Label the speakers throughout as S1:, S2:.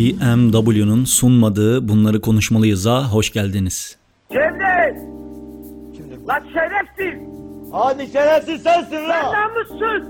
S1: BMW'nun sunmadığı Bunları Konuşmalıyız'a hoş geldiniz.
S2: Cevdet! Lan şerefsiz!
S3: Hadi şerefsiz sensin
S2: Lan namussuz!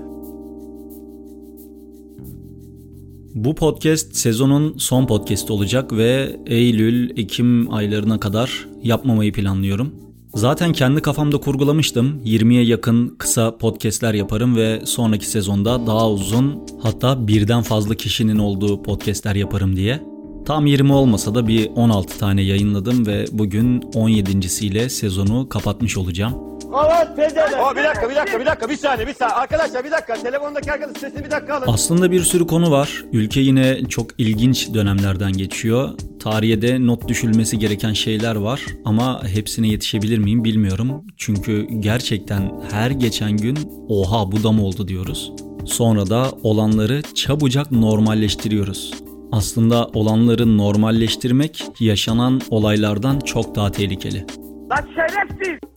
S1: Bu podcast sezonun son podcast olacak ve Eylül-Ekim aylarına kadar yapmamayı planlıyorum. Zaten kendi kafamda kurgulamıştım. 20'ye yakın kısa podcastler yaparım ve sonraki sezonda daha uzun hatta birden fazla kişinin olduğu podcastler yaparım diye. Tam 20 olmasa da bir 16 tane yayınladım ve bugün 17.siyle sezonu kapatmış olacağım.
S3: Kavat pezevenk. Aa, bir dakika bir dakika bir dakika bir saniye bir saniye. Arkadaşlar bir dakika telefondaki arkadaş sesini bir dakika alın.
S1: Aslında bir sürü konu var. Ülke yine çok ilginç dönemlerden geçiyor. Tarihe de not düşülmesi gereken şeyler var ama hepsine yetişebilir miyim bilmiyorum. Çünkü gerçekten her geçen gün oha bu da mı oldu diyoruz. Sonra da olanları çabucak normalleştiriyoruz. Aslında olanları normalleştirmek yaşanan olaylardan çok daha tehlikeli.
S2: Lan şerefsiz!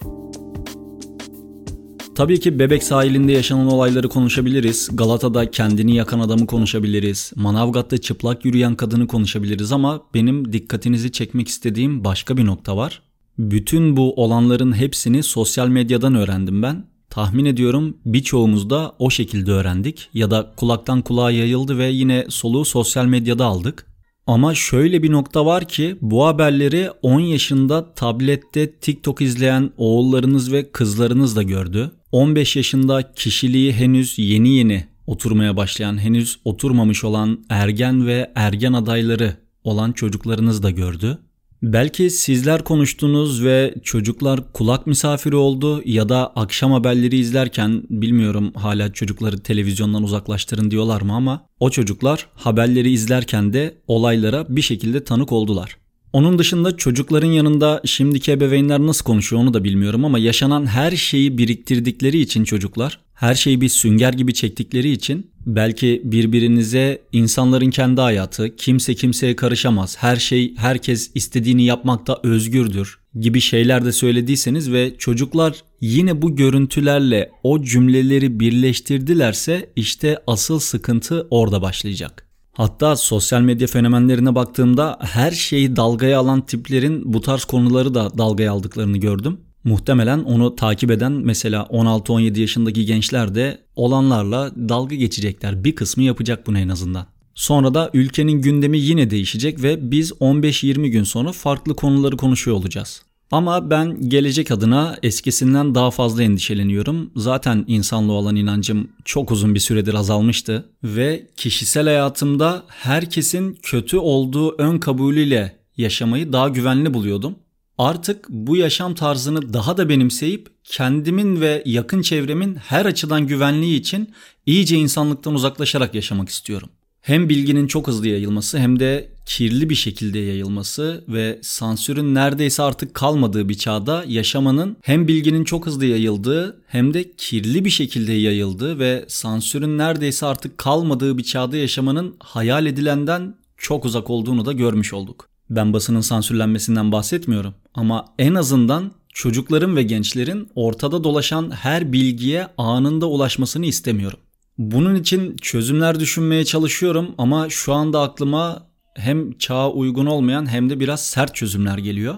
S1: Tabii ki Bebek sahilinde yaşanan olayları konuşabiliriz. Galata'da kendini yakan adamı konuşabiliriz. Manavgat'ta çıplak yürüyen kadını konuşabiliriz ama benim dikkatinizi çekmek istediğim başka bir nokta var. Bütün bu olanların hepsini sosyal medyadan öğrendim ben. Tahmin ediyorum birçoğumuz da o şekilde öğrendik ya da kulaktan kulağa yayıldı ve yine soluğu sosyal medyada aldık. Ama şöyle bir nokta var ki bu haberleri 10 yaşında tablette TikTok izleyen oğullarınız ve kızlarınız da gördü. 15 yaşında kişiliği henüz yeni yeni oturmaya başlayan, henüz oturmamış olan ergen ve ergen adayları olan çocuklarınız da gördü. Belki sizler konuştunuz ve çocuklar kulak misafiri oldu ya da akşam haberleri izlerken bilmiyorum hala çocukları televizyondan uzaklaştırın diyorlar mı ama o çocuklar haberleri izlerken de olaylara bir şekilde tanık oldular. Onun dışında çocukların yanında şimdiki ebeveynler nasıl konuşuyor onu da bilmiyorum ama yaşanan her şeyi biriktirdikleri için çocuklar, her şeyi bir sünger gibi çektikleri için belki birbirinize insanların kendi hayatı, kimse kimseye karışamaz, her şey herkes istediğini yapmakta özgürdür gibi şeyler de söylediyseniz ve çocuklar yine bu görüntülerle o cümleleri birleştirdilerse işte asıl sıkıntı orada başlayacak. Hatta sosyal medya fenomenlerine baktığımda her şeyi dalgaya alan tiplerin bu tarz konuları da dalgaya aldıklarını gördüm. Muhtemelen onu takip eden mesela 16-17 yaşındaki gençler de olanlarla dalga geçecekler. Bir kısmı yapacak bunu en azından. Sonra da ülkenin gündemi yine değişecek ve biz 15-20 gün sonra farklı konuları konuşuyor olacağız. Ama ben gelecek adına eskisinden daha fazla endişeleniyorum. Zaten insanlığa olan inancım çok uzun bir süredir azalmıştı ve kişisel hayatımda herkesin kötü olduğu ön kabulüyle yaşamayı daha güvenli buluyordum. Artık bu yaşam tarzını daha da benimseyip kendimin ve yakın çevremin her açıdan güvenliği için iyice insanlıktan uzaklaşarak yaşamak istiyorum. Hem bilginin çok hızlı yayılması hem de kirli bir şekilde yayılması ve sansürün neredeyse artık kalmadığı bir çağda yaşamanın hem bilginin çok hızlı yayıldığı hem de kirli bir şekilde yayıldığı ve sansürün neredeyse artık kalmadığı bir çağda yaşamanın hayal edilenden çok uzak olduğunu da görmüş olduk. Ben basının sansürlenmesinden bahsetmiyorum ama en azından çocukların ve gençlerin ortada dolaşan her bilgiye anında ulaşmasını istemiyorum. Bunun için çözümler düşünmeye çalışıyorum ama şu anda aklıma hem çağa uygun olmayan hem de biraz sert çözümler geliyor.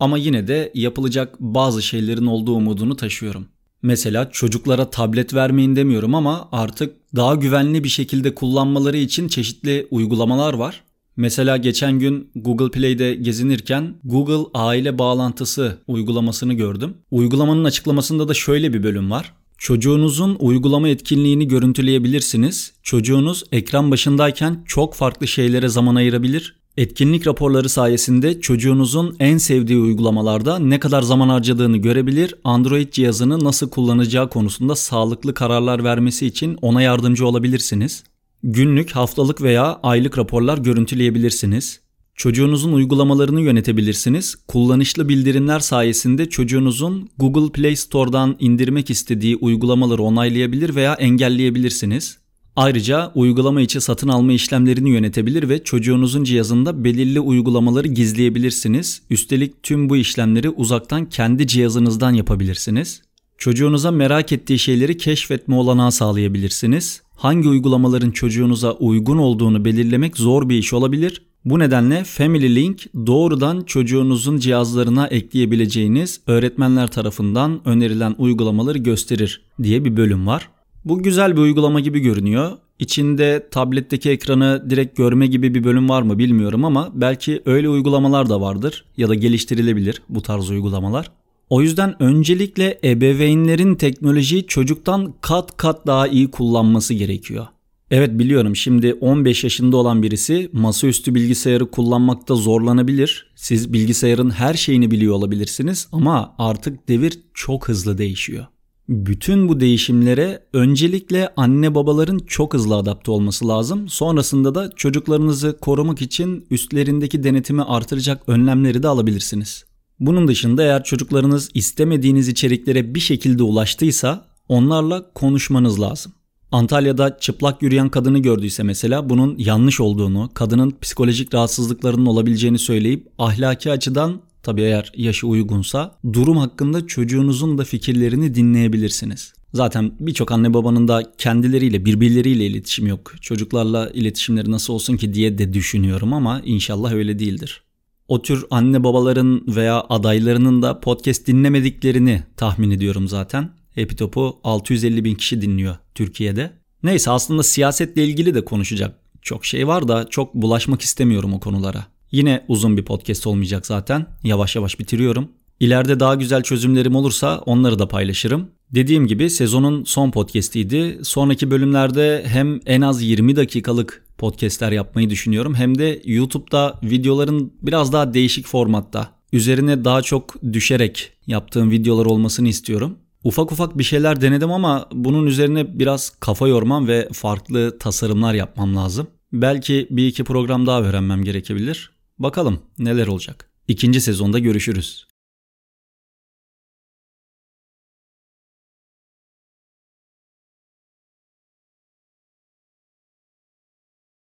S1: Ama yine de yapılacak bazı şeylerin olduğu umudunu taşıyorum. Mesela çocuklara tablet vermeyin demiyorum ama artık daha güvenli bir şekilde kullanmaları için çeşitli uygulamalar var. Mesela geçen gün Google Play'de gezinirken Google aile bağlantısı uygulamasını gördüm. Uygulamanın açıklamasında da şöyle bir bölüm var. Çocuğunuzun uygulama etkinliğini görüntüleyebilirsiniz. Çocuğunuz ekran başındayken çok farklı şeylere zaman ayırabilir. Etkinlik raporları sayesinde çocuğunuzun en sevdiği uygulamalarda ne kadar zaman harcadığını görebilir, Android cihazını nasıl kullanacağı konusunda sağlıklı kararlar vermesi için ona yardımcı olabilirsiniz. Günlük, haftalık veya aylık raporlar görüntüleyebilirsiniz. Çocuğunuzun uygulamalarını yönetebilirsiniz. Kullanışlı bildirimler sayesinde çocuğunuzun Google Play Store'dan indirmek istediği uygulamaları onaylayabilir veya engelleyebilirsiniz. Ayrıca uygulama içi satın alma işlemlerini yönetebilir ve çocuğunuzun cihazında belirli uygulamaları gizleyebilirsiniz. Üstelik tüm bu işlemleri uzaktan kendi cihazınızdan yapabilirsiniz. Çocuğunuza merak ettiği şeyleri keşfetme olanağı sağlayabilirsiniz. Hangi uygulamaların çocuğunuza uygun olduğunu belirlemek zor bir iş olabilir. Bu nedenle Family Link doğrudan çocuğunuzun cihazlarına ekleyebileceğiniz öğretmenler tarafından önerilen uygulamaları gösterir diye bir bölüm var. Bu güzel bir uygulama gibi görünüyor. İçinde tabletteki ekranı direkt görme gibi bir bölüm var mı bilmiyorum ama belki öyle uygulamalar da vardır ya da geliştirilebilir bu tarz uygulamalar. O yüzden öncelikle ebeveynlerin teknolojiyi çocuktan kat kat daha iyi kullanması gerekiyor. Evet biliyorum şimdi 15 yaşında olan birisi masaüstü bilgisayarı kullanmakta zorlanabilir. Siz bilgisayarın her şeyini biliyor olabilirsiniz ama artık devir çok hızlı değişiyor. Bütün bu değişimlere öncelikle anne babaların çok hızlı adapte olması lazım. Sonrasında da çocuklarınızı korumak için üstlerindeki denetimi artıracak önlemleri de alabilirsiniz. Bunun dışında eğer çocuklarınız istemediğiniz içeriklere bir şekilde ulaştıysa onlarla konuşmanız lazım. Antalya'da çıplak yürüyen kadını gördüyse mesela bunun yanlış olduğunu, kadının psikolojik rahatsızlıklarının olabileceğini söyleyip ahlaki açıdan tabii eğer yaşı uygunsa durum hakkında çocuğunuzun da fikirlerini dinleyebilirsiniz. Zaten birçok anne babanın da kendileriyle birbirleriyle iletişim yok. Çocuklarla iletişimleri nasıl olsun ki diye de düşünüyorum ama inşallah öyle değildir. O tür anne babaların veya adaylarının da podcast dinlemediklerini tahmin ediyorum zaten. Epitop'u 650 bin kişi dinliyor Türkiye'de. Neyse aslında siyasetle ilgili de konuşacak çok şey var da çok bulaşmak istemiyorum o konulara. Yine uzun bir podcast olmayacak zaten. Yavaş yavaş bitiriyorum. İleride daha güzel çözümlerim olursa onları da paylaşırım. Dediğim gibi sezonun son podcast'iydi. Sonraki bölümlerde hem en az 20 dakikalık podcast'ler yapmayı düşünüyorum hem de YouTube'da videoların biraz daha değişik formatta üzerine daha çok düşerek yaptığım videolar olmasını istiyorum. Ufak ufak bir şeyler denedim ama bunun üzerine biraz kafa yormam ve farklı tasarımlar yapmam lazım. Belki bir iki program daha öğrenmem gerekebilir. Bakalım neler olacak. İkinci sezonda görüşürüz.